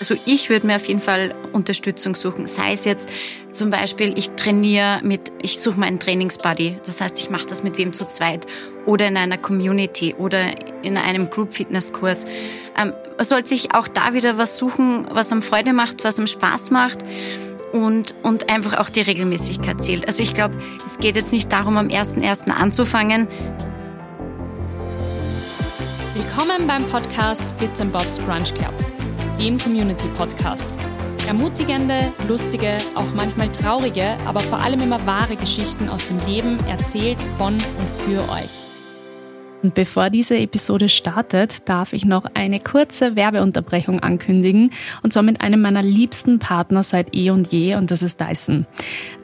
Also ich würde mir auf jeden Fall Unterstützung suchen. Sei es jetzt zum Beispiel, ich trainiere mit, ich suche meinen Trainingsbuddy. Das heißt, ich mache das mit wem zu zweit oder in einer Community oder in einem Group Fitness Kurs. Ähm, man sollte sich auch da wieder was suchen, was einem Freude macht, was einem Spaß macht und, und einfach auch die Regelmäßigkeit zählt. Also ich glaube, es geht jetzt nicht darum, am 1.1. anzufangen. Willkommen beim Podcast Bits and Bobs Brunch Club dem Community Podcast. Ermutigende, lustige, auch manchmal traurige, aber vor allem immer wahre Geschichten aus dem Leben erzählt von und für euch. Und bevor diese Episode startet, darf ich noch eine kurze Werbeunterbrechung ankündigen. Und zwar mit einem meiner liebsten Partner seit eh und je, und das ist Dyson.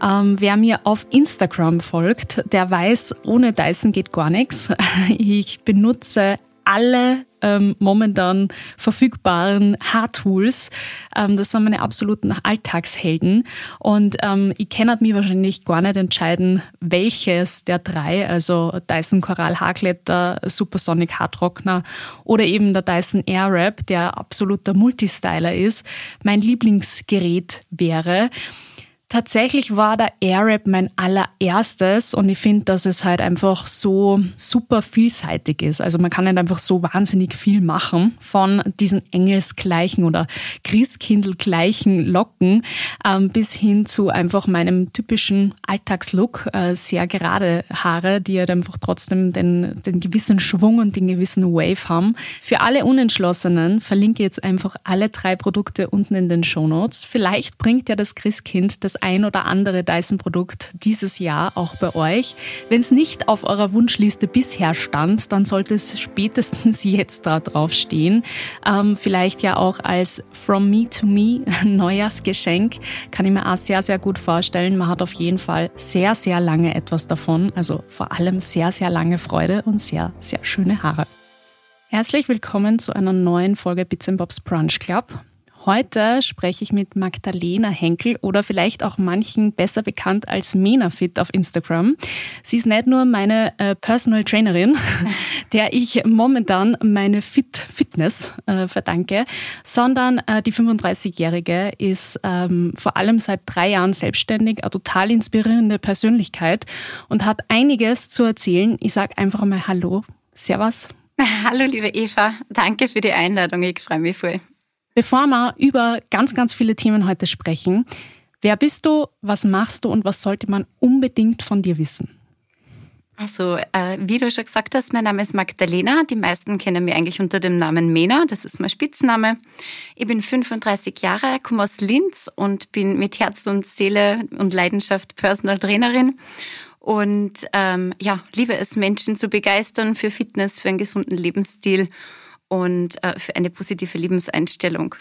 Ähm, wer mir auf Instagram folgt, der weiß, ohne Dyson geht gar nichts. Ich benutze alle ähm, momentan verfügbaren Haartools. Ähm, das sind meine absoluten Alltagshelden. Und ähm, ich kann mich wahrscheinlich gar nicht entscheiden, welches der drei, also Dyson Coral Haarkletter, Supersonic Haartrockner oder eben der Dyson Airwrap, der absoluter Multistyler ist, mein Lieblingsgerät wäre. Tatsächlich war der Airwrap mein allererstes und ich finde, dass es halt einfach so super vielseitig ist. Also man kann nicht einfach so wahnsinnig viel machen von diesen engelsgleichen oder Christkindlgleichen Locken ähm, bis hin zu einfach meinem typischen Alltagslook, äh, sehr gerade Haare, die halt einfach trotzdem den, den gewissen Schwung und den gewissen Wave haben. Für alle Unentschlossenen verlinke ich jetzt einfach alle drei Produkte unten in den Show Notes. Vielleicht bringt ja das Christkind das ein oder andere Dyson-Produkt dieses Jahr auch bei euch. Wenn es nicht auf eurer Wunschliste bisher stand, dann sollte es spätestens jetzt da drauf stehen. Ähm, vielleicht ja auch als From Me to Me Neujahrsgeschenk. Kann ich mir auch sehr, sehr gut vorstellen. Man hat auf jeden Fall sehr, sehr lange etwas davon. Also vor allem sehr, sehr lange Freude und sehr, sehr schöne Haare. Herzlich willkommen zu einer neuen Folge Bits Bobs Brunch Club. Heute spreche ich mit Magdalena Henkel oder vielleicht auch manchen besser bekannt als Menafit auf Instagram. Sie ist nicht nur meine äh, Personal Trainerin, der ich momentan meine Fit Fitness äh, verdanke, sondern äh, die 35-Jährige ist ähm, vor allem seit drei Jahren selbstständig, eine total inspirierende Persönlichkeit und hat einiges zu erzählen. Ich sage einfach mal Hallo, Servus. Hallo, liebe Eva. Danke für die Einladung. Ich freue mich voll. Bevor wir über ganz, ganz viele Themen heute sprechen, wer bist du, was machst du und was sollte man unbedingt von dir wissen? Also, äh, wie du schon gesagt hast, mein Name ist Magdalena. Die meisten kennen mich eigentlich unter dem Namen Mena. Das ist mein Spitzname. Ich bin 35 Jahre, komme aus Linz und bin mit Herz und Seele und Leidenschaft Personal Trainerin. Und ähm, ja, liebe es, Menschen zu begeistern für Fitness, für einen gesunden Lebensstil und äh, für eine positive Lebenseinstellung.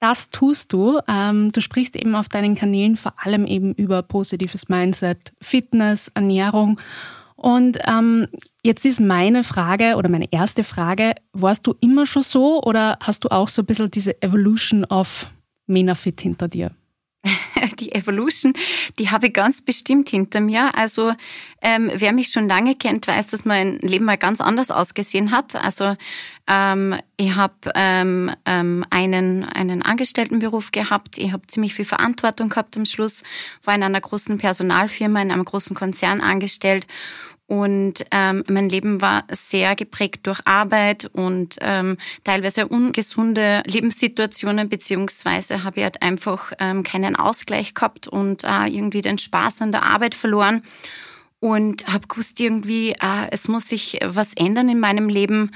Das tust du. Ähm, du sprichst eben auf deinen Kanälen vor allem eben über positives Mindset, Fitness, Ernährung. Und ähm, jetzt ist meine Frage oder meine erste Frage, warst du immer schon so oder hast du auch so ein bisschen diese Evolution of Menafit hinter dir? die Evolution, die habe ich ganz bestimmt hinter mir. Also ähm, wer mich schon lange kennt, weiß, dass mein Leben mal ganz anders ausgesehen hat. Also ähm, ich habe ähm, ähm, einen, einen Angestelltenberuf gehabt, ich habe ziemlich viel Verantwortung gehabt am Schluss, war in einer großen Personalfirma, in einem großen Konzern angestellt und ähm, mein Leben war sehr geprägt durch Arbeit und ähm, teilweise ungesunde Lebenssituationen, beziehungsweise habe ich halt einfach ähm, keinen Ausgleich gehabt und äh, irgendwie den Spaß an der Arbeit verloren. Und habe gewusst, irgendwie, äh, es muss sich was ändern in meinem Leben.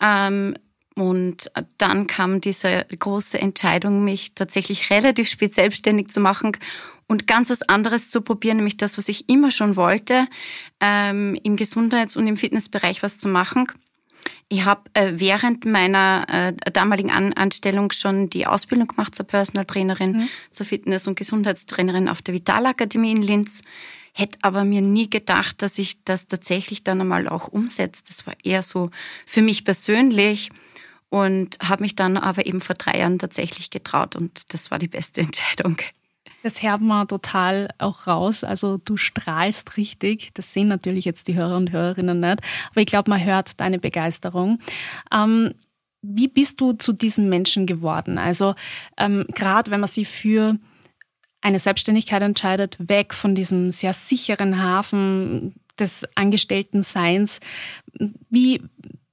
Ähm, und dann kam diese große Entscheidung, mich tatsächlich relativ spät selbstständig zu machen und ganz was anderes zu probieren, nämlich das, was ich immer schon wollte, ähm, im Gesundheits- und im Fitnessbereich was zu machen. Ich habe äh, während meiner äh, damaligen An Anstellung schon die Ausbildung gemacht zur Personal Trainerin, mhm. zur Fitness- und Gesundheitstrainerin auf der Vitalakademie in Linz. Hätte aber mir nie gedacht, dass ich das tatsächlich dann einmal auch umsetze. Das war eher so für mich persönlich und habe mich dann aber eben vor drei Jahren tatsächlich getraut und das war die beste Entscheidung. Das hört man total auch raus. Also du strahlst richtig. Das sehen natürlich jetzt die Hörer und Hörerinnen nicht. Aber ich glaube, man hört deine Begeisterung. Ähm, wie bist du zu diesem Menschen geworden? Also ähm, gerade wenn man sich für eine Selbstständigkeit entscheidet, weg von diesem sehr sicheren Hafen des Angestellten-Seins, wie,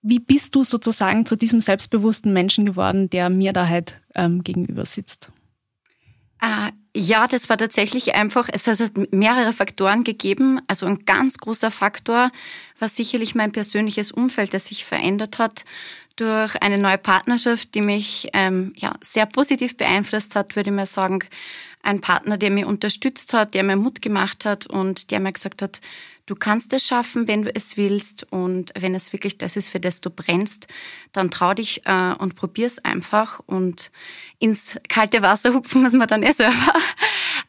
wie bist du sozusagen zu diesem selbstbewussten Menschen geworden, der mir da halt ähm, gegenüber sitzt? Äh, ja, das war tatsächlich einfach, es hat mehrere Faktoren gegeben. Also ein ganz großer Faktor war sicherlich mein persönliches Umfeld, das sich verändert hat durch eine neue Partnerschaft, die mich ähm, ja, sehr positiv beeinflusst hat, würde ich mal sagen. Ein Partner, der mir unterstützt hat, der mir Mut gemacht hat und der mir gesagt hat, du kannst es schaffen, wenn du es willst und wenn es wirklich das ist, für das du brennst, dann trau dich äh, und probier's einfach und ins kalte Wasser hupfen muss man dann eh selber.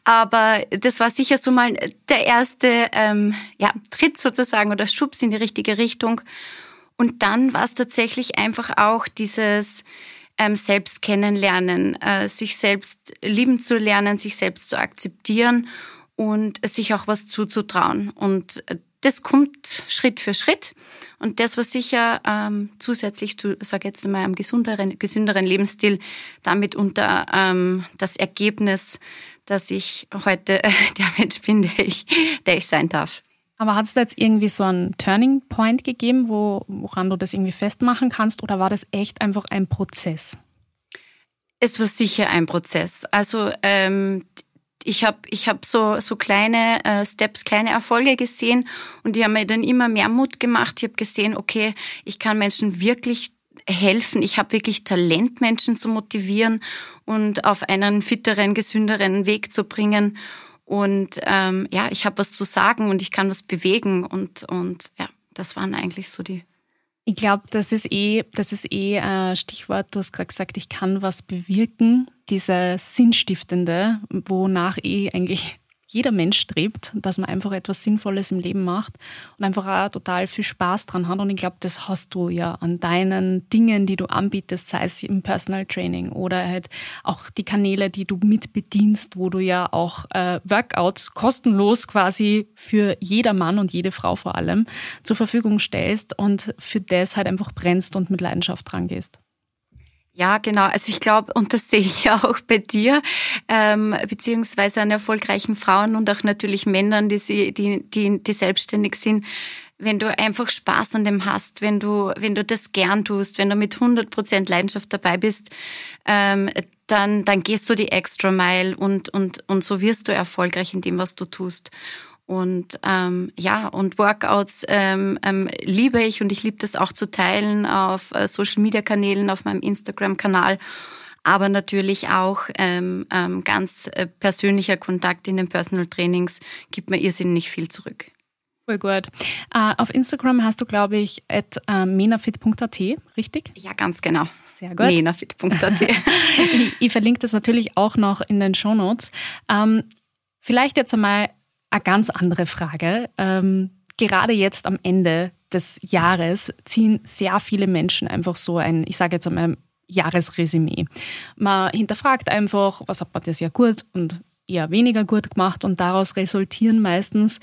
Aber das war sicher so mal der erste ähm, ja, Tritt sozusagen oder Schubs in die richtige Richtung. Und dann war es tatsächlich einfach auch dieses ähm, Selbst kennenlernen, äh, sich selbst lieben zu lernen, sich selbst zu akzeptieren und sich auch was zuzutrauen. Und das kommt Schritt für Schritt. Und das war sicher ähm, zusätzlich zu, sage jetzt mal, einem gesünderen, gesünderen Lebensstil, damit unter ähm, das Ergebnis, dass ich heute äh, der Mensch bin, der ich, der ich sein darf. Aber hat es da jetzt irgendwie so einen Turning Point gegeben, wo, woran du das irgendwie festmachen kannst, oder war das echt einfach ein Prozess? Es war sicher ein Prozess. Also ähm, ich habe ich hab so, so kleine äh, Steps, kleine Erfolge gesehen und die haben mir dann immer mehr Mut gemacht. Ich habe gesehen, okay, ich kann Menschen wirklich helfen. Ich habe wirklich Talent, Menschen zu motivieren und auf einen fitteren, gesünderen Weg zu bringen. Und ähm, ja, ich habe was zu sagen und ich kann was bewegen und, und ja, das waren eigentlich so die. Ich glaube, das ist eh, das ist eh ein Stichwort. Du hast gerade gesagt, ich kann was bewirken. Diese Sinnstiftende, wonach eh eigentlich jeder Mensch strebt, dass man einfach etwas Sinnvolles im Leben macht und einfach auch total viel Spaß dran hat. Und ich glaube, das hast du ja an deinen Dingen, die du anbietest, sei es im Personal Training oder halt auch die Kanäle, die du mitbedienst, wo du ja auch äh, Workouts kostenlos quasi für jeder Mann und jede Frau vor allem zur Verfügung stellst und für das halt einfach brennst und mit Leidenschaft dran gehst. Ja, genau. Also ich glaube, und das sehe ich ja auch bei dir, ähm, beziehungsweise an erfolgreichen Frauen und auch natürlich Männern, die, sie, die, die, die selbstständig sind, wenn du einfach Spaß an dem hast, wenn du, wenn du das gern tust, wenn du mit 100 Prozent Leidenschaft dabei bist, ähm, dann, dann gehst du die extra Mile und, und, und so wirst du erfolgreich in dem, was du tust. Und ähm, ja, und Workouts ähm, ähm, liebe ich und ich liebe das auch zu teilen auf äh, Social-Media-Kanälen, auf meinem Instagram-Kanal aber natürlich auch ähm, ähm, ganz äh, persönlicher Kontakt in den Personal Trainings gibt mir irrsinnig viel zurück. Voll gut. Uh, auf Instagram hast du, glaube ich, at uh, menafit.at, richtig? Ja, ganz genau. Sehr gut. menafit.at. ich, ich, verlinke das natürlich auch noch in den Shownotes. Um, ähm, vielleicht jetzt einmal eine ganz andere Frage. Ähm, gerade jetzt am Ende des Jahres ziehen sehr viele Menschen einfach so ein, ich sage jetzt einmal, Jahresresümee. Man hinterfragt einfach, was hat man das Jahr gut und eher weniger gut gemacht und daraus resultieren meistens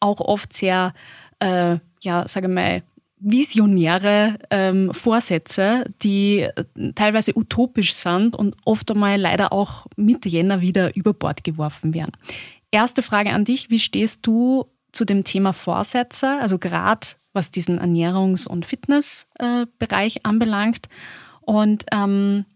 auch oft sehr, äh, ja, sage mal, visionäre ähm, Vorsätze, die teilweise utopisch sind und oft einmal leider auch Mitte Jänner wieder über Bord geworfen werden. Erste Frage an dich, wie stehst du zu dem Thema Vorsätze, also gerade was diesen Ernährungs- und Fitnessbereich äh, anbelangt? Und ähm,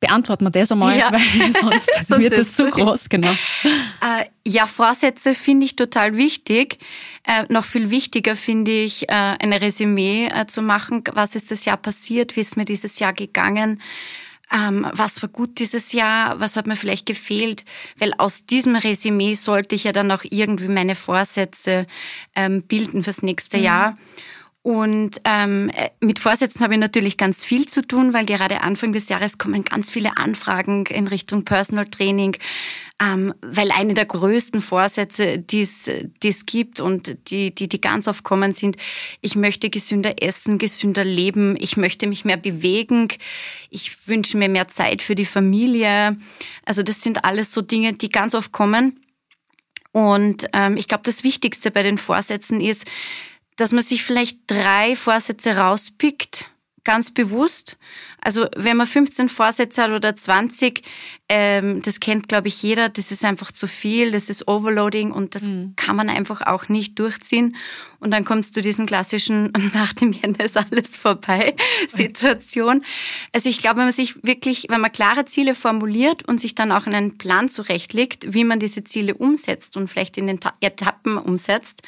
beantworten wir das einmal, ja. weil sonst, sonst wird es zu groß, genau. Äh, ja, Vorsätze finde ich total wichtig. Äh, noch viel wichtiger finde ich, äh, ein Resümee äh, zu machen. Was ist das Jahr passiert? Wie ist mir dieses Jahr gegangen? Ähm, was war gut dieses Jahr, was hat mir vielleicht gefehlt, weil aus diesem Resümee sollte ich ja dann auch irgendwie meine Vorsätze ähm, bilden fürs nächste mhm. Jahr. Und ähm, mit Vorsätzen habe ich natürlich ganz viel zu tun, weil gerade Anfang des Jahres kommen ganz viele Anfragen in Richtung Personal Training, ähm, weil eine der größten Vorsätze, die es gibt und die, die, die ganz oft kommen, sind, ich möchte gesünder essen, gesünder leben, ich möchte mich mehr bewegen, ich wünsche mir mehr Zeit für die Familie. Also das sind alles so Dinge, die ganz oft kommen. Und ähm, ich glaube, das Wichtigste bei den Vorsätzen ist, dass man sich vielleicht drei Vorsätze rauspickt, ganz bewusst. Also wenn man 15 Vorsätze hat oder 20, ähm, das kennt, glaube ich, jeder, das ist einfach zu viel, das ist Overloading und das mhm. kann man einfach auch nicht durchziehen. Und dann kommst du diesen klassischen nach dem Jänner ist alles vorbei Situation. Also ich glaube, wenn man sich wirklich, wenn man klare Ziele formuliert und sich dann auch einen Plan zurechtlegt, wie man diese Ziele umsetzt und vielleicht in den Etappen umsetzt,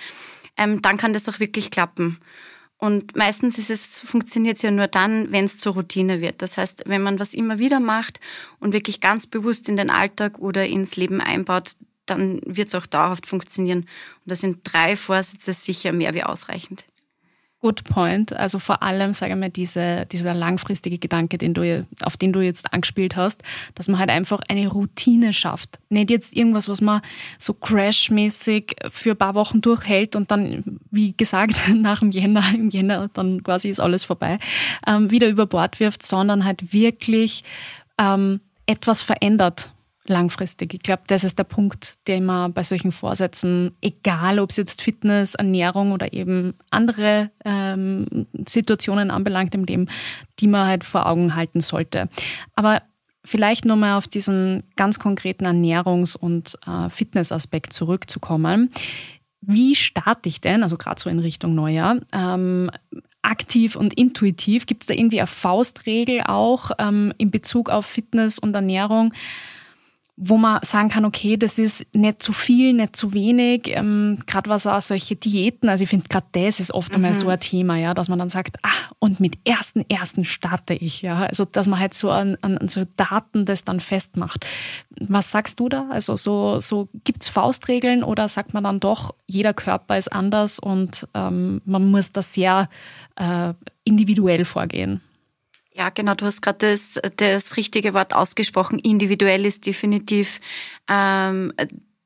ähm, dann kann das auch wirklich klappen. Und meistens ist es, funktioniert es ja nur dann, wenn es zur Routine wird. Das heißt, wenn man was immer wieder macht und wirklich ganz bewusst in den Alltag oder ins Leben einbaut, dann wird es auch dauerhaft funktionieren. Und da sind drei Vorsätze sicher mehr wie ausreichend. Good point. Also vor allem, sage ich mal, diese, dieser langfristige Gedanke, den du, auf den du jetzt angespielt hast, dass man halt einfach eine Routine schafft. Nicht jetzt irgendwas, was man so crashmäßig für ein paar Wochen durchhält und dann, wie gesagt, nach dem Jänner, im Jänner, dann quasi ist alles vorbei, ähm, wieder über Bord wirft, sondern halt wirklich ähm, etwas verändert langfristig. Ich glaube, das ist der Punkt, den man bei solchen Vorsätzen, egal ob es jetzt Fitness, Ernährung oder eben andere ähm, Situationen anbelangt im Leben, die man halt vor Augen halten sollte. Aber vielleicht nochmal auf diesen ganz konkreten Ernährungs- und äh, Fitnessaspekt zurückzukommen. Wie starte ich denn, also gerade so in Richtung Neujahr, ähm, aktiv und intuitiv? Gibt es da irgendwie eine Faustregel auch ähm, in Bezug auf Fitness und Ernährung? Wo man sagen kann, okay, das ist nicht zu viel, nicht zu wenig. Ähm, gerade was auch solche Diäten, also ich finde gerade das ist oft mhm. einmal so ein Thema, ja, dass man dann sagt, ach, und mit ersten ersten starte ich, ja. Also dass man halt so an, an, so Daten das dann festmacht. Was sagst du da? Also so, so gibt's Faustregeln oder sagt man dann doch, jeder Körper ist anders und ähm, man muss da sehr äh, individuell vorgehen? Ja, genau, du hast gerade das, das richtige Wort ausgesprochen. Individuell ist definitiv ähm,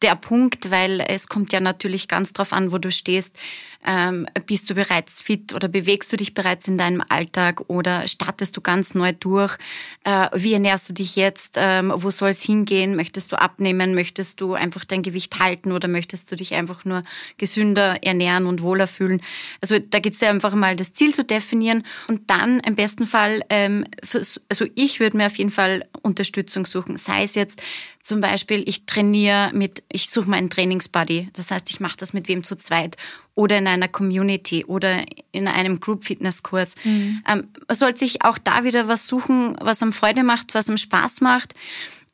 der Punkt, weil es kommt ja natürlich ganz drauf an, wo du stehst. Ähm, bist du bereits fit oder bewegst du dich bereits in deinem Alltag oder startest du ganz neu durch? Äh, wie ernährst du dich jetzt? Ähm, wo soll es hingehen? Möchtest du abnehmen? Möchtest du einfach dein Gewicht halten oder möchtest du dich einfach nur gesünder ernähren und wohler fühlen? Also da geht es ja einfach mal das Ziel zu definieren und dann im besten Fall, ähm, also ich würde mir auf jeden Fall Unterstützung suchen, sei es jetzt zum Beispiel, ich trainiere mit, ich suche meinen Trainingsbuddy. Das heißt, ich mache das mit wem zu zweit oder in einer Community oder in einem Group Fitness Kurs. Mhm. Ähm, man sollte sich auch da wieder was suchen, was einem Freude macht, was einem Spaß macht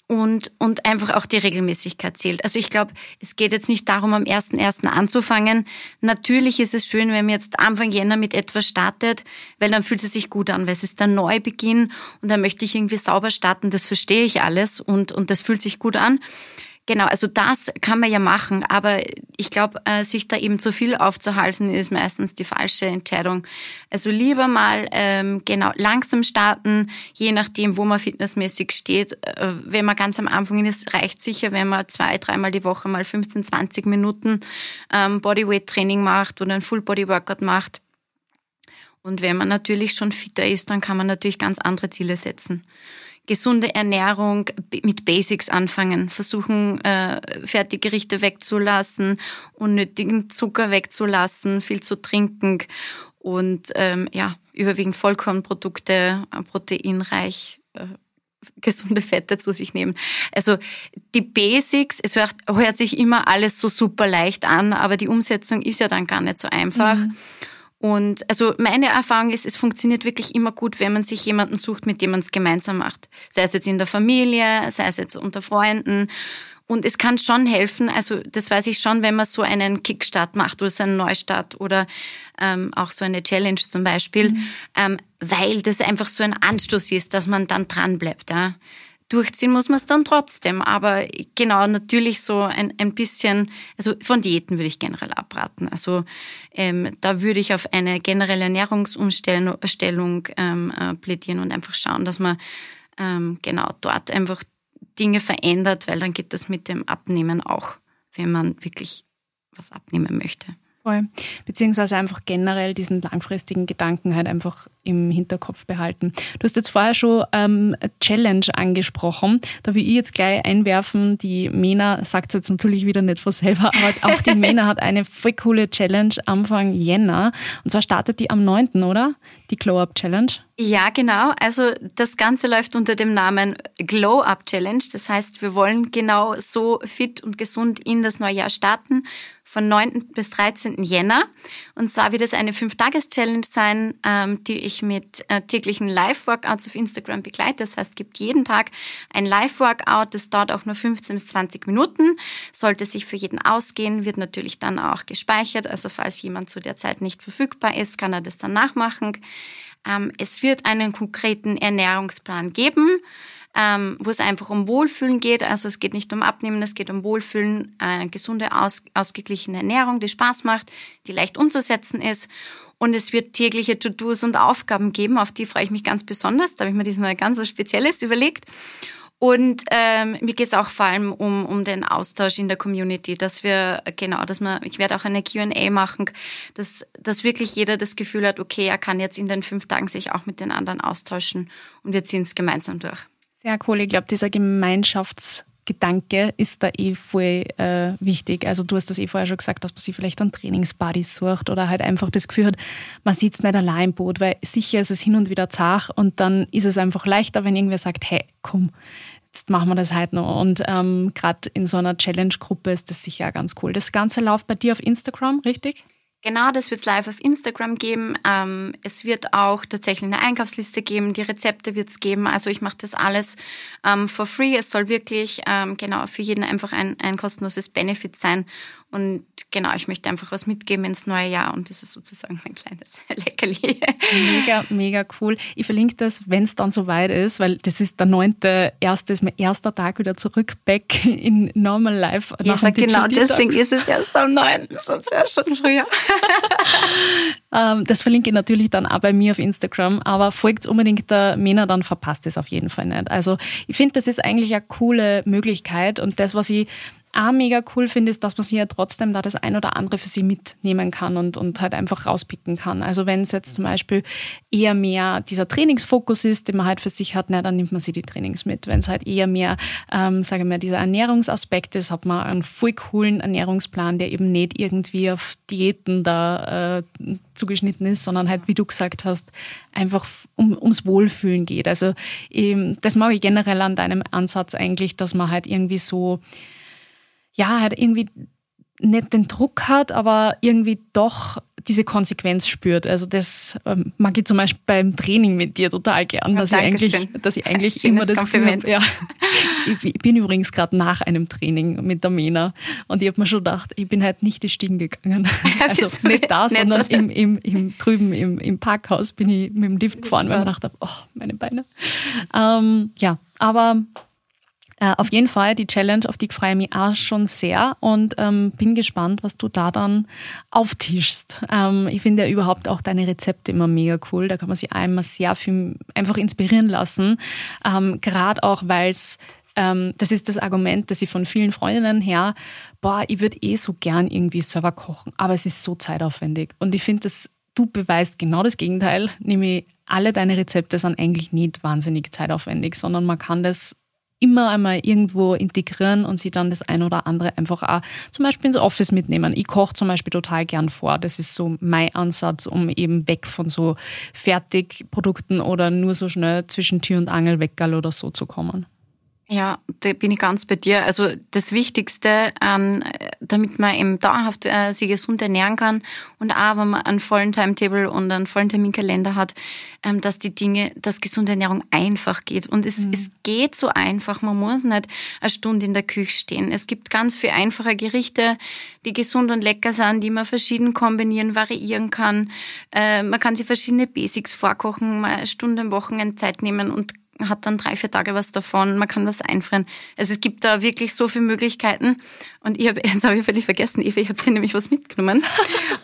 und, und einfach auch die Regelmäßigkeit zählt. Also ich glaube, es geht jetzt nicht darum, am 1.1. anzufangen. Natürlich ist es schön, wenn man jetzt Anfang Jänner mit etwas startet, weil dann fühlt es sich gut an, weil es ist der Neubeginn und da möchte ich irgendwie sauber starten. Das verstehe ich alles und, und das fühlt sich gut an. Genau, also das kann man ja machen, aber ich glaube, äh, sich da eben zu viel aufzuhalten, ist meistens die falsche Entscheidung. Also lieber mal ähm, genau langsam starten, je nachdem, wo man fitnessmäßig steht. Äh, wenn man ganz am Anfang ist, reicht sicher, wenn man zwei, dreimal die Woche mal 15, 20 Minuten ähm, Bodyweight-Training macht oder ein Full-Body-Workout macht. Und wenn man natürlich schon fitter ist, dann kann man natürlich ganz andere Ziele setzen gesunde Ernährung mit Basics anfangen, versuchen äh, Fertiggerichte wegzulassen, unnötigen Zucker wegzulassen, viel zu trinken und ähm, ja überwiegend Vollkornprodukte, äh, proteinreich. Äh, gesunde Fette zu sich nehmen. Also die Basics, es hört, hört sich immer alles so super leicht an, aber die Umsetzung ist ja dann gar nicht so einfach. Mhm. Und also meine Erfahrung ist, es funktioniert wirklich immer gut, wenn man sich jemanden sucht, mit dem man es gemeinsam macht. Sei es jetzt in der Familie, sei es jetzt unter Freunden. Und es kann schon helfen, also das weiß ich schon, wenn man so einen Kickstart macht oder so einen Neustart oder ähm, auch so eine Challenge zum Beispiel, mhm. ähm, weil das einfach so ein Anstoß ist, dass man dann dran bleibt. Ja durchziehen muss man es dann trotzdem. Aber genau, natürlich so ein, ein bisschen, also von Diäten würde ich generell abraten. Also ähm, da würde ich auf eine generelle Ernährungsumstellung ähm, äh, plädieren und einfach schauen, dass man ähm, genau dort einfach Dinge verändert, weil dann geht das mit dem Abnehmen auch, wenn man wirklich was abnehmen möchte. Voll. Beziehungsweise einfach generell diesen langfristigen Gedanken halt einfach im Hinterkopf behalten. Du hast jetzt vorher schon ähm, Challenge angesprochen. Da will ich jetzt gleich einwerfen, die Mena sagt es jetzt natürlich wieder nicht von selber, aber auch die Mena hat eine voll coole Challenge Anfang Jänner. Und zwar startet die am 9., oder? Die Glow-Up Challenge. Ja, genau. Also das Ganze läuft unter dem Namen Glow Up Challenge. Das heißt, wir wollen genau so fit und gesund in das neue Jahr starten von 9. bis 13. Jänner. Und zwar wird es eine Fünf-Tages-Challenge sein, ähm, die ich mit äh, täglichen Live-Workouts auf Instagram begleite. Das heißt, es gibt jeden Tag ein Live-Workout. Das dauert auch nur 15 bis 20 Minuten. Sollte sich für jeden ausgehen, wird natürlich dann auch gespeichert. Also falls jemand zu der Zeit nicht verfügbar ist, kann er das dann nachmachen. Ähm, es wird einen konkreten Ernährungsplan geben ähm, wo es einfach um Wohlfühlen geht. Also es geht nicht um Abnehmen, es geht um Wohlfühlen, eine gesunde, aus, ausgeglichene Ernährung, die Spaß macht, die leicht umzusetzen ist. Und es wird tägliche To-Dos und Aufgaben geben, auf die freue ich mich ganz besonders. Da habe ich mir diesmal ganz was Spezielles überlegt. Und ähm, mir geht es auch vor allem um, um den Austausch in der Community, dass wir, genau, dass man, ich werde auch eine QA machen, dass, dass wirklich jeder das Gefühl hat, okay, er kann jetzt in den fünf Tagen sich auch mit den anderen austauschen und wir ziehen es gemeinsam durch. Sehr cool. Ich glaube, dieser Gemeinschaftsgedanke ist da eh voll äh, wichtig. Also du hast das eh vorher schon gesagt, dass man sich vielleicht einen Trainingsbuddy sucht oder halt einfach das Gefühl hat, man sitzt nicht allein im Boot, weil sicher ist es hin und wieder zart und dann ist es einfach leichter, wenn irgendwer sagt, hey, komm, jetzt machen wir das halt noch. Und ähm, gerade in so einer Challenge-Gruppe ist das sicher auch ganz cool. Das Ganze läuft bei dir auf Instagram, richtig? Genau, das wird es live auf Instagram geben. Ähm, es wird auch tatsächlich eine Einkaufsliste geben, die Rezepte wird es geben. Also ich mache das alles ähm, for free. Es soll wirklich ähm, genau für jeden einfach ein, ein kostenloses Benefit sein. Und genau, ich möchte einfach was mitgeben ins neue Jahr und das ist sozusagen mein kleines Leckerli. Mega, mega cool. Ich verlinke das, wenn es dann soweit ist, weil das ist der neunte, erste, ist mein erster Tag wieder zurück, back in Normal Life. Ja, nach genau, deswegen ist es erst am neunten, sonst wäre schon früher. Ähm, das verlinke ich natürlich dann auch bei mir auf Instagram, aber folgt unbedingt der Mena, dann verpasst es auf jeden Fall nicht. Also ich finde, das ist eigentlich eine coole Möglichkeit und das, was ich auch mega cool finde, ist, dass man sich ja trotzdem da das ein oder andere für sie mitnehmen kann und, und halt einfach rauspicken kann. Also wenn es jetzt zum Beispiel eher mehr dieser Trainingsfokus ist, den man halt für sich hat, na, dann nimmt man sich die Trainings mit. Wenn es halt eher mehr, ähm, sage ich mal, dieser Ernährungsaspekt ist, hat man einen voll coolen Ernährungsplan, der eben nicht irgendwie auf Diäten da äh, zugeschnitten ist, sondern halt, wie du gesagt hast, einfach um, ums Wohlfühlen geht. Also ähm, das mag ich generell an deinem Ansatz eigentlich, dass man halt irgendwie so ja, halt irgendwie nicht den Druck hat, aber irgendwie doch diese Konsequenz spürt. Also das ähm, mag ich zum Beispiel beim Training mit dir total gern, ja, dass, ich eigentlich, dass ich eigentlich immer das Gefühl habe, ja, ich, ich, bin übrigens gerade nach einem Training mit der Mena und ich habe mir schon gedacht, ich bin halt nicht die Stiegen gegangen. Also nicht da, sondern im, im, im, drüben im, im Parkhaus bin ich mit dem Lift gefahren, weil ich gedacht habe, oh, meine Beine. Ähm, ja, aber äh, auf jeden Fall die Challenge, auf die freue ich mich auch schon sehr und ähm, bin gespannt, was du da dann auftischst. Ähm, ich finde ja überhaupt auch deine Rezepte immer mega cool. Da kann man sich einmal sehr viel einfach inspirieren lassen. Ähm, Gerade auch, weil es ähm, das ist das Argument, das ich von vielen Freundinnen her, boah, ich würde eh so gern irgendwie selber kochen, aber es ist so zeitaufwendig. Und ich finde, dass du beweist genau das Gegenteil, nämlich alle deine Rezepte sind eigentlich nicht wahnsinnig zeitaufwendig, sondern man kann das immer einmal irgendwo integrieren und sie dann das ein oder andere einfach auch zum Beispiel ins Office mitnehmen. Ich koche zum Beispiel total gern vor. Das ist so mein Ansatz, um eben weg von so Fertigprodukten oder nur so schnell zwischen Tür und Angel Weckerl oder so zu kommen. Ja, da bin ich ganz bei dir. Also das Wichtigste, ähm, damit man eben dauerhaft äh, sich gesund ernähren kann und auch, wenn man einen vollen Timetable und einen vollen Terminkalender hat, ähm, dass die Dinge, dass gesunde Ernährung einfach geht. Und es, mhm. es geht so einfach. Man muss nicht eine Stunde in der Küche stehen. Es gibt ganz viele einfache Gerichte, die gesund und lecker sind, die man verschieden kombinieren, variieren kann. Äh, man kann sich verschiedene Basics vorkochen, mal eine Stunde am Wochenende Zeit nehmen und hat dann drei, vier Tage was davon, man kann was einfrieren. Also es gibt da wirklich so viele Möglichkeiten Und ich habe, jetzt habe ich völlig vergessen, Eva, ich habe hier nämlich was mitgenommen.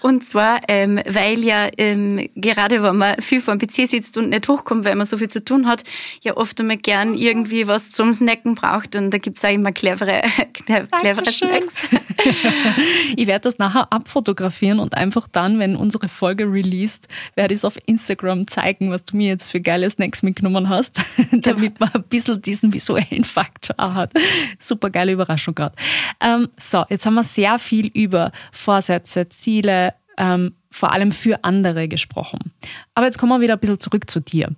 Und zwar, ähm, weil ja ähm, gerade wenn man viel vor dem PC sitzt und nicht hochkommt, weil man so viel zu tun hat, ja oft einmal gern irgendwie was zum Snacken braucht. Und da gibt's auch immer clevere, clevere Snacks. ich werde das nachher abfotografieren und einfach dann, wenn unsere Folge released, werde ich es auf Instagram zeigen, was du mir jetzt für geile Snacks mitgenommen hast, damit man ein bisschen diesen visuellen Faktor hat. Super geile Überraschung gerade. Ähm, so, jetzt haben wir sehr viel über Vorsätze, Ziele, ähm, vor allem für andere gesprochen. Aber jetzt kommen wir wieder ein bisschen zurück zu dir.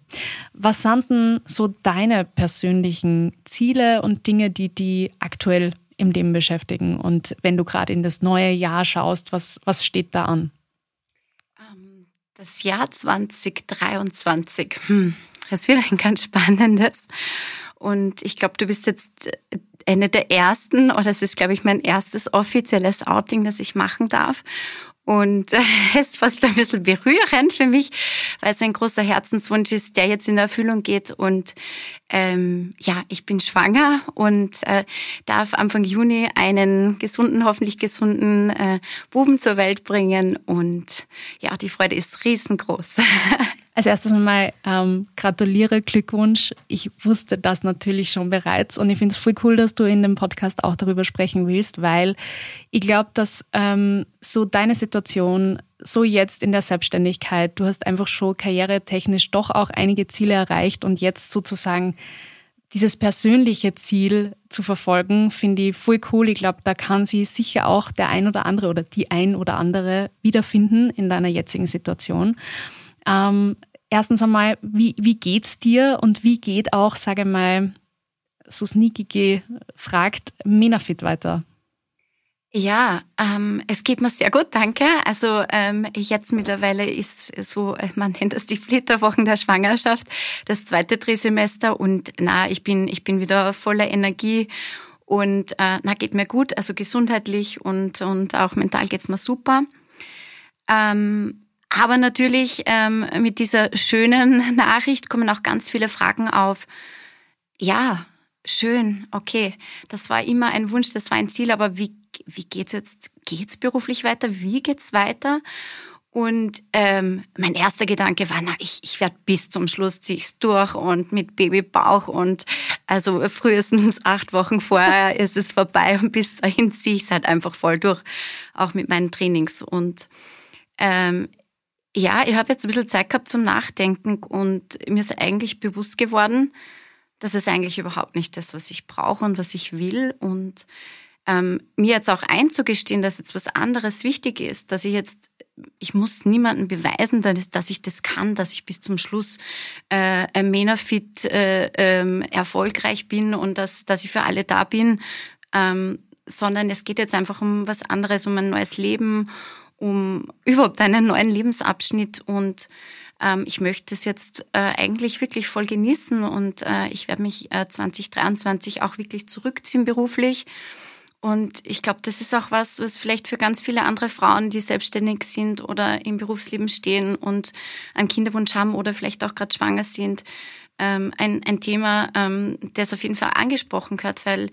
Was sind denn so deine persönlichen Ziele und Dinge, die die aktuell im Leben beschäftigen? Und wenn du gerade in das neue Jahr schaust, was, was steht da an? Ähm, das Jahr 2023, hm, das wird ein ganz spannendes. Und ich glaube, du bist jetzt eine der ersten, oder es ist, glaube ich, mein erstes offizielles Outing, das ich machen darf. Und es ist fast ein bisschen berührend für mich, weil es ein großer Herzenswunsch ist, der jetzt in Erfüllung geht. Und ähm, ja, ich bin schwanger und äh, darf Anfang Juni einen gesunden, hoffentlich gesunden äh, Buben zur Welt bringen. Und ja, die Freude ist riesengroß. Als erstes einmal ähm, gratuliere, Glückwunsch. Ich wusste das natürlich schon bereits und ich finde es voll cool, dass du in dem Podcast auch darüber sprechen willst, weil ich glaube, dass ähm, so deine Situation, so jetzt in der Selbstständigkeit, du hast einfach schon karrieretechnisch doch auch einige Ziele erreicht und jetzt sozusagen dieses persönliche Ziel zu verfolgen, finde ich voll cool. Ich glaube, da kann sie sicher auch der ein oder andere oder die ein oder andere wiederfinden in deiner jetzigen Situation. Ähm, erstens einmal, wie, wie geht's dir und wie geht auch, sage mal, so sneaky fragt, Menafit weiter? Ja, ähm, es geht mir sehr gut, danke. Also ähm, jetzt mittlerweile ist so, man nennt das die Flitterwochen der Schwangerschaft, das zweite Trisemester und na, ich bin ich bin wieder voller Energie und äh, na geht mir gut, also gesundheitlich und und auch mental geht's mir super. Ähm, aber natürlich ähm, mit dieser schönen Nachricht kommen auch ganz viele Fragen auf. Ja, schön, okay, das war immer ein Wunsch, das war ein Ziel, aber wie, wie geht's jetzt? Geht's beruflich weiter? Wie geht's weiter? Und ähm, mein erster Gedanke war, na, ich, ich werde bis zum Schluss zieh ich's durch und mit Babybauch und also frühestens acht Wochen vorher ist es vorbei und bis dahin ziehe ich es halt einfach voll durch, auch mit meinen Trainings. Und ähm, ja, ich habe jetzt ein bisschen Zeit gehabt zum Nachdenken und mir ist eigentlich bewusst geworden, dass es eigentlich überhaupt nicht das, was ich brauche und was ich will. Und ähm, mir jetzt auch einzugestehen, dass jetzt was anderes wichtig ist, dass ich jetzt, ich muss niemandem beweisen, dass, ich das kann, dass ich bis zum Schluss äh, Menafit äh, ähm, erfolgreich bin und dass, dass ich für alle da bin, ähm, sondern es geht jetzt einfach um was anderes, um ein neues Leben um überhaupt einen neuen Lebensabschnitt und ähm, ich möchte es jetzt äh, eigentlich wirklich voll genießen und äh, ich werde mich äh, 2023 auch wirklich zurückziehen beruflich. Und ich glaube, das ist auch was, was vielleicht für ganz viele andere Frauen, die selbstständig sind oder im Berufsleben stehen und einen Kinderwunsch haben oder vielleicht auch gerade schwanger sind, ähm, ein, ein Thema, ähm, das auf jeden Fall angesprochen gehört, weil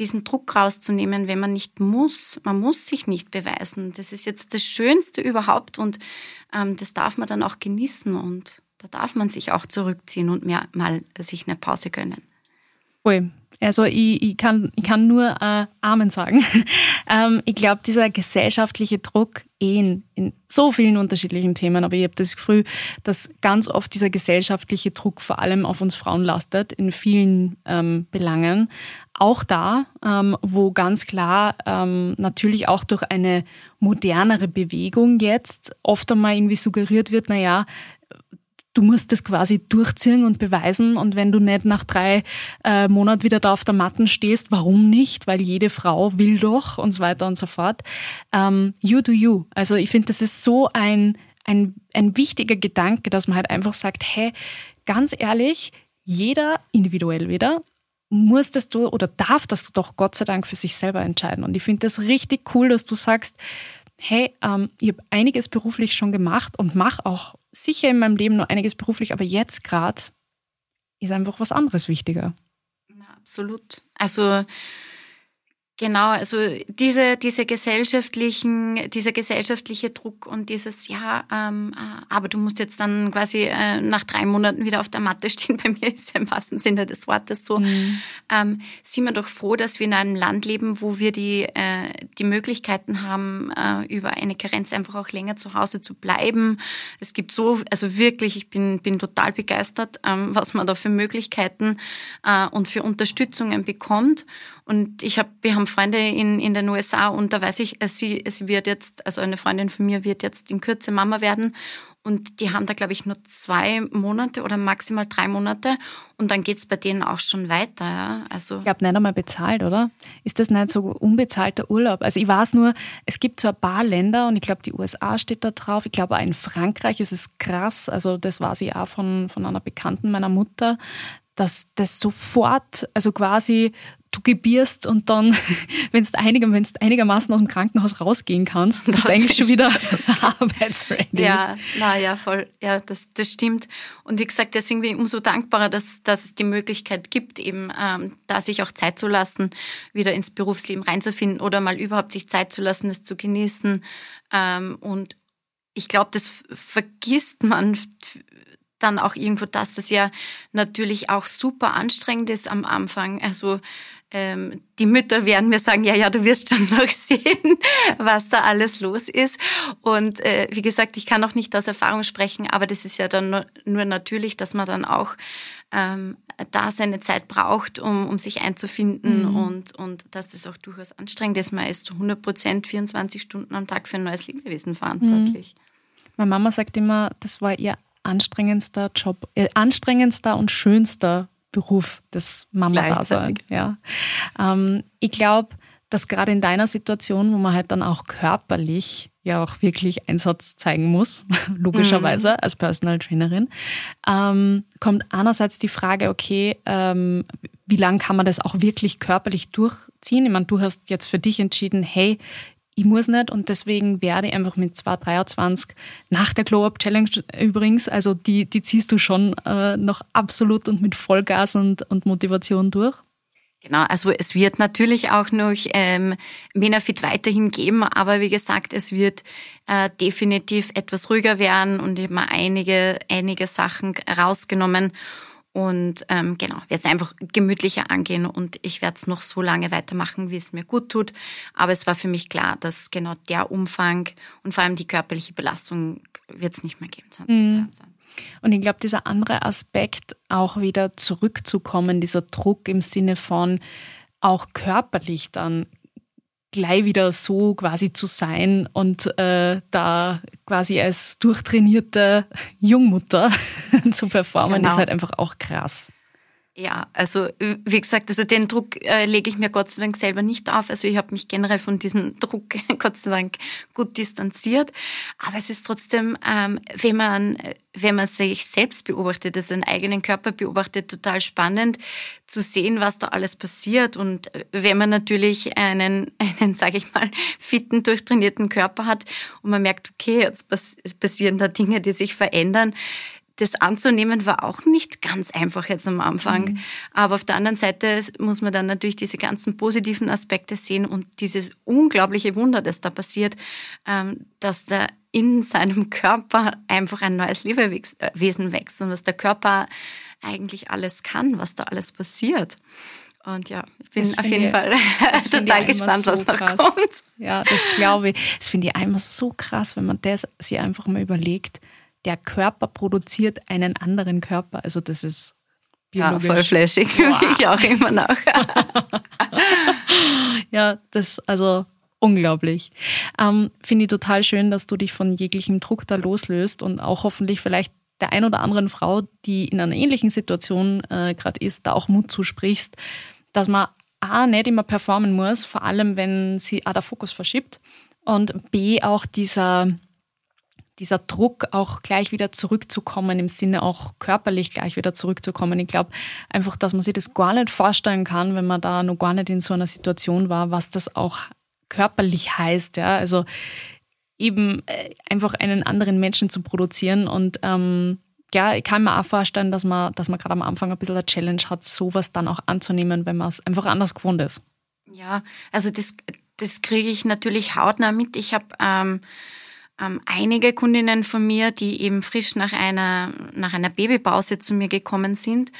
diesen Druck rauszunehmen, wenn man nicht muss, man muss sich nicht beweisen. Das ist jetzt das Schönste überhaupt und ähm, das darf man dann auch genießen und da darf man sich auch zurückziehen und mehr mal sich eine Pause gönnen. Ui, also ich, ich, kann, ich kann nur äh, Amen sagen. ähm, ich glaube, dieser gesellschaftliche Druck in, in so vielen unterschiedlichen Themen, aber ich habe das Gefühl, dass ganz oft dieser gesellschaftliche Druck vor allem auf uns Frauen lastet, in vielen ähm, Belangen. Auch da, ähm, wo ganz klar ähm, natürlich auch durch eine modernere Bewegung jetzt oft einmal irgendwie suggeriert wird, naja, du musst das quasi durchziehen und beweisen. Und wenn du nicht nach drei äh, Monaten wieder da auf der Matten stehst, warum nicht? Weil jede Frau will doch und so weiter und so fort. Ähm, you do you. Also ich finde, das ist so ein, ein, ein wichtiger Gedanke, dass man halt einfach sagt, hey, ganz ehrlich, jeder individuell wieder muss das du oder darf das doch Gott sei Dank für sich selber entscheiden. Und ich finde das richtig cool, dass du sagst, hey, ähm, ich habe einiges beruflich schon gemacht und mache auch sicher in meinem Leben noch einiges beruflich, aber jetzt gerade ist einfach was anderes wichtiger. Na, absolut. Also Genau, also diese, diese gesellschaftlichen, dieser gesellschaftliche Druck und dieses, ja, ähm, äh, aber du musst jetzt dann quasi äh, nach drei Monaten wieder auf der Matte stehen. Bei mir ist ja im wahrsten Sinne des Wortes so. Mhm. Ähm, sind wir doch froh, dass wir in einem Land leben, wo wir die, äh, die Möglichkeiten haben, äh, über eine Karenz einfach auch länger zu Hause zu bleiben. Es gibt so, also wirklich, ich bin, bin total begeistert, ähm, was man da für Möglichkeiten äh, und für Unterstützungen bekommt. Und ich habe, wir haben Freunde in, in den USA und da weiß ich, sie, sie wird jetzt, also eine Freundin von mir wird jetzt in Kürze Mama werden. Und die haben da, glaube ich, nur zwei Monate oder maximal drei Monate. Und dann geht's bei denen auch schon weiter. Ja? Also ich glaube, nicht einmal bezahlt, oder? Ist das nicht so unbezahlter Urlaub? Also ich weiß nur, es gibt so ein paar Länder und ich glaube, die USA steht da drauf. Ich glaube, auch in Frankreich ist es krass. Also das weiß ich auch von, von einer Bekannten meiner Mutter, dass das sofort, also quasi du gebierst und dann, wenn du einiger, einigermaßen aus dem Krankenhaus rausgehen kannst, bist du eigentlich schon wieder arbeitsready. Ja, na ja, voll. Ja, das, das stimmt. Und wie gesagt, deswegen bin ich umso dankbarer, dass, dass es die Möglichkeit gibt, eben ähm, da sich auch Zeit zu lassen, wieder ins Berufsleben reinzufinden oder mal überhaupt sich Zeit zu lassen, das zu genießen. Ähm, und ich glaube, das vergisst man dann auch irgendwo, dass das ja natürlich auch super anstrengend ist am Anfang. Also ähm, die Mütter werden mir sagen, ja, ja, du wirst schon noch sehen, was da alles los ist. Und äh, wie gesagt, ich kann auch nicht aus Erfahrung sprechen, aber das ist ja dann nur, nur natürlich, dass man dann auch ähm, da seine Zeit braucht, um, um sich einzufinden mhm. und, und dass das auch durchaus anstrengend ist. Man ist zu 100 Prozent 24 Stunden am Tag für ein neues Lebewesen verantwortlich. Mhm. Meine Mama sagt immer, das war ihr anstrengendster Job, äh, anstrengendster und schönster Beruf des Mama-Daseins. Ja. Ähm, ich glaube, dass gerade in deiner Situation, wo man halt dann auch körperlich ja auch wirklich Einsatz zeigen muss, logischerweise mhm. als Personal Trainerin, ähm, kommt einerseits die Frage, okay, ähm, wie lange kann man das auch wirklich körperlich durchziehen? Ich meine, du hast jetzt für dich entschieden, hey, ich muss nicht und deswegen werde ich einfach mit 223 nach der Glow Up Challenge übrigens, also die, die ziehst du schon äh, noch absolut und mit Vollgas und, und Motivation durch. Genau, also es wird natürlich auch noch ähm, Menafit weiterhin geben, aber wie gesagt, es wird äh, definitiv etwas ruhiger werden und eben einige, einige Sachen rausgenommen. Und ähm, genau, werde es einfach gemütlicher angehen und ich werde es noch so lange weitermachen, wie es mir gut tut. Aber es war für mich klar, dass genau der Umfang und vor allem die körperliche Belastung wird es nicht mehr geben 2023. Mhm. Und ich glaube, dieser andere Aspekt, auch wieder zurückzukommen, dieser Druck im Sinne von auch körperlich dann gleich wieder so quasi zu sein und äh, da quasi als durchtrainierte Jungmutter zu performen, genau. ist halt einfach auch krass. Ja, also wie gesagt, also den Druck äh, lege ich mir Gott sei Dank selber nicht auf. Also ich habe mich generell von diesem Druck Gott sei Dank gut distanziert. Aber es ist trotzdem, ähm, wenn man wenn man sich selbst beobachtet, also seinen eigenen Körper beobachtet, total spannend zu sehen, was da alles passiert. Und äh, wenn man natürlich einen, einen, sage ich mal, fitten, durchtrainierten Körper hat und man merkt, okay, jetzt passieren da Dinge, die sich verändern, das anzunehmen war auch nicht ganz einfach jetzt am Anfang. Mhm. Aber auf der anderen Seite muss man dann natürlich diese ganzen positiven Aspekte sehen und dieses unglaubliche Wunder, das da passiert, ähm, dass da in seinem Körper einfach ein neues Lebewesen wächst und was der Körper eigentlich alles kann, was da alles passiert. Und ja, ich bin auf jeden ich, Fall total gespannt, so was noch krass. kommt. Ja, das glaube ich. Das finde ich einmal so krass, wenn man das sich einfach mal überlegt der Körper produziert einen anderen Körper. Also das ist biologisch. Ja, voll flashig für wow. mich auch immer noch. ja, das also unglaublich. Ähm, Finde ich total schön, dass du dich von jeglichem Druck da loslöst und auch hoffentlich vielleicht der ein oder anderen Frau, die in einer ähnlichen Situation äh, gerade ist, da auch Mut zusprichst, dass man A, nicht immer performen muss, vor allem wenn sie A, der Fokus verschiebt und B, auch dieser dieser Druck auch gleich wieder zurückzukommen, im Sinne auch körperlich gleich wieder zurückzukommen. Ich glaube einfach, dass man sich das gar nicht vorstellen kann, wenn man da noch gar nicht in so einer Situation war, was das auch körperlich heißt. Ja? Also eben äh, einfach einen anderen Menschen zu produzieren und ähm, ja, ich kann mir auch vorstellen, dass man, dass man gerade am Anfang ein bisschen eine Challenge hat, sowas dann auch anzunehmen, wenn man es einfach anders gewohnt ist. Ja, also das, das kriege ich natürlich hautnah mit. Ich habe ähm, ähm, einige Kundinnen von mir, die eben frisch nach einer, nach einer Babypause zu mir gekommen sind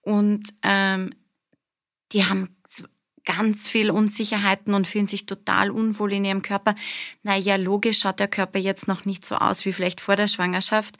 und ähm, die haben ganz viel Unsicherheiten und fühlen sich total unwohl in ihrem Körper. Naja, logisch schaut der Körper jetzt noch nicht so aus wie vielleicht vor der Schwangerschaft,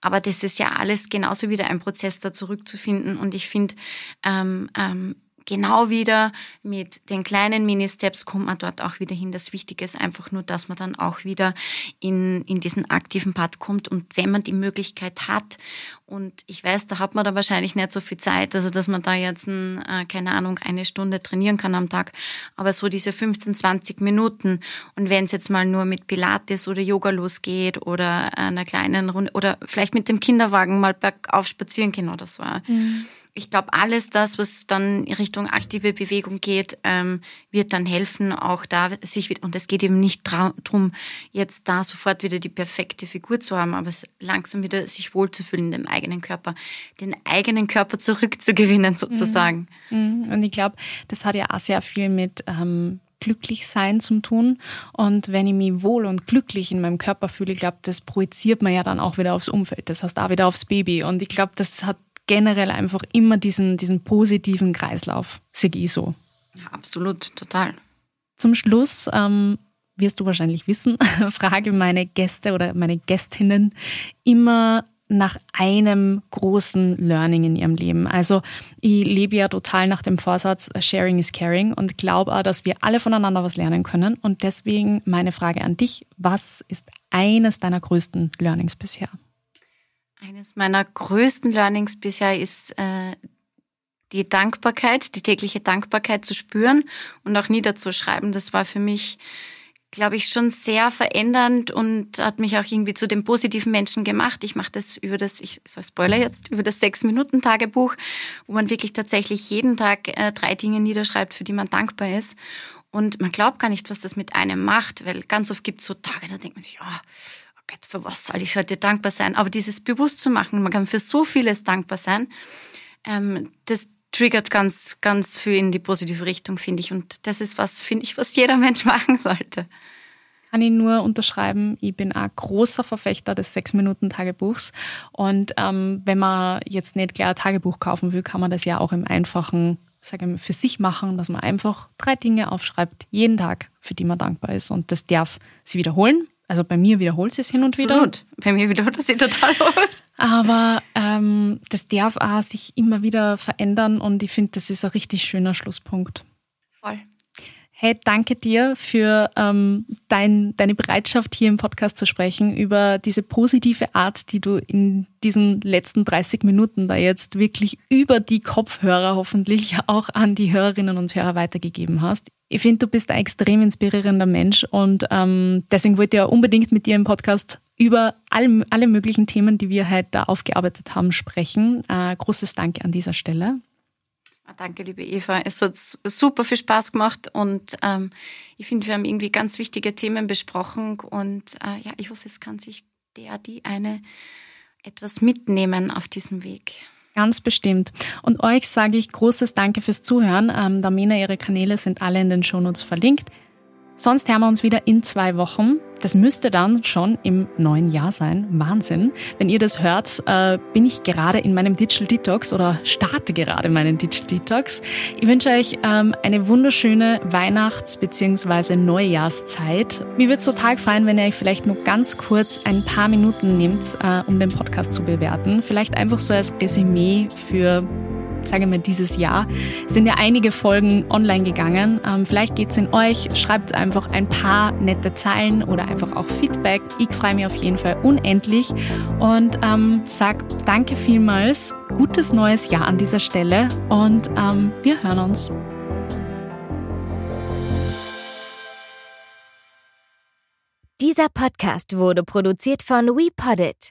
aber das ist ja alles genauso wieder ein Prozess, da zurückzufinden. Und ich finde, ähm, ähm, genau wieder mit den kleinen Mini-Steps kommt man dort auch wieder hin. Das Wichtige ist einfach nur, dass man dann auch wieder in, in diesen aktiven Part kommt. Und wenn man die Möglichkeit hat, und ich weiß, da hat man da wahrscheinlich nicht so viel Zeit, also dass man da jetzt, ein, äh, keine Ahnung, eine Stunde trainieren kann am Tag, aber so diese 15, 20 Minuten. Und wenn es jetzt mal nur mit Pilates oder Yoga losgeht oder einer kleinen Runde oder vielleicht mit dem Kinderwagen mal bergauf spazieren gehen oder so. Mhm ich glaube, alles das, was dann in Richtung aktive Bewegung geht, ähm, wird dann helfen, auch da sich, und es geht eben nicht darum, jetzt da sofort wieder die perfekte Figur zu haben, aber langsam wieder sich wohlzufühlen in dem eigenen Körper, den eigenen Körper zurückzugewinnen sozusagen. Mhm. Und ich glaube, das hat ja auch sehr viel mit ähm, Glücklichsein zu tun. Und wenn ich mich wohl und glücklich in meinem Körper fühle, ich glaube, das projiziert man ja dann auch wieder aufs Umfeld. Das heißt auch wieder aufs Baby. Und ich glaube, das hat generell einfach immer diesen, diesen positiven Kreislauf, sehe ich so. Ja, absolut, total. Zum Schluss ähm, wirst du wahrscheinlich wissen, frage meine Gäste oder meine Gästinnen immer nach einem großen Learning in ihrem Leben. Also ich lebe ja total nach dem Vorsatz Sharing is Caring und glaube auch, dass wir alle voneinander was lernen können. Und deswegen meine Frage an dich, was ist eines deiner größten Learnings bisher? Eines meiner größten Learnings bisher ist äh, die Dankbarkeit, die tägliche Dankbarkeit zu spüren und auch niederzuschreiben. Das war für mich, glaube ich, schon sehr verändernd und hat mich auch irgendwie zu dem positiven Menschen gemacht. Ich mache das über das, ich sage Spoiler jetzt, über das Sechs-Minuten-Tagebuch, wo man wirklich tatsächlich jeden Tag äh, drei Dinge niederschreibt, für die man dankbar ist. Und man glaubt gar nicht, was das mit einem macht, weil ganz oft gibt es so Tage, da denkt man sich, oh, Gott, für was soll ich heute dankbar sein? Aber dieses bewusst zu machen, man kann für so vieles dankbar sein, ähm, das triggert ganz, ganz viel in die positive Richtung, finde ich. Und das ist was, finde ich, was jeder Mensch machen sollte. Kann ich nur unterschreiben. Ich bin ein großer Verfechter des Sechs-Minuten-Tagebuchs. Und ähm, wenn man jetzt nicht gleich ein Tagebuch kaufen will, kann man das ja auch im einfachen, sage ich, für sich machen, dass man einfach drei Dinge aufschreibt, jeden Tag, für die man dankbar ist. Und das darf sie wiederholen. Also bei mir wiederholt sie es hin und Absolut. wieder. Absolut. Bei mir wiederholt es sich total oft. Aber ähm, das darf auch sich immer wieder verändern und ich finde, das ist ein richtig schöner Schlusspunkt. Voll. Hey, danke dir für ähm, dein, deine Bereitschaft, hier im Podcast zu sprechen, über diese positive Art, die du in diesen letzten 30 Minuten da jetzt wirklich über die Kopfhörer hoffentlich auch an die Hörerinnen und Hörer weitergegeben hast. Ich finde, du bist ein extrem inspirierender Mensch und ähm, deswegen wollte ich ja unbedingt mit dir im Podcast über alle, alle möglichen Themen, die wir heute da aufgearbeitet haben, sprechen. Äh, großes Danke an dieser Stelle. Ah, danke, liebe Eva. Es hat super viel Spaß gemacht und ähm, ich finde, wir haben irgendwie ganz wichtige Themen besprochen und äh, ja, ich hoffe, es kann sich der, die eine etwas mitnehmen auf diesem Weg. Ganz bestimmt. Und euch sage ich großes Danke fürs Zuhören. Ähm, Damena, ihre Kanäle sind alle in den Shownotes verlinkt. Sonst hören wir uns wieder in zwei Wochen. Das müsste dann schon im neuen Jahr sein. Wahnsinn. Wenn ihr das hört, äh, bin ich gerade in meinem Digital Detox oder starte gerade meinen Digital Detox. Ich wünsche euch ähm, eine wunderschöne Weihnachts- bzw. Neujahrszeit. Mir würde es total freuen, wenn ihr euch vielleicht nur ganz kurz ein paar Minuten nehmt, äh, um den Podcast zu bewerten. Vielleicht einfach so als Resümee für sage mal dieses Jahr, sind ja einige Folgen online gegangen. Ähm, vielleicht geht es in euch, schreibt einfach ein paar nette Zeilen oder einfach auch Feedback. Ich freue mich auf jeden Fall unendlich und ähm, sag danke vielmals, gutes neues Jahr an dieser Stelle und ähm, wir hören uns. Dieser Podcast wurde produziert von WePoddit.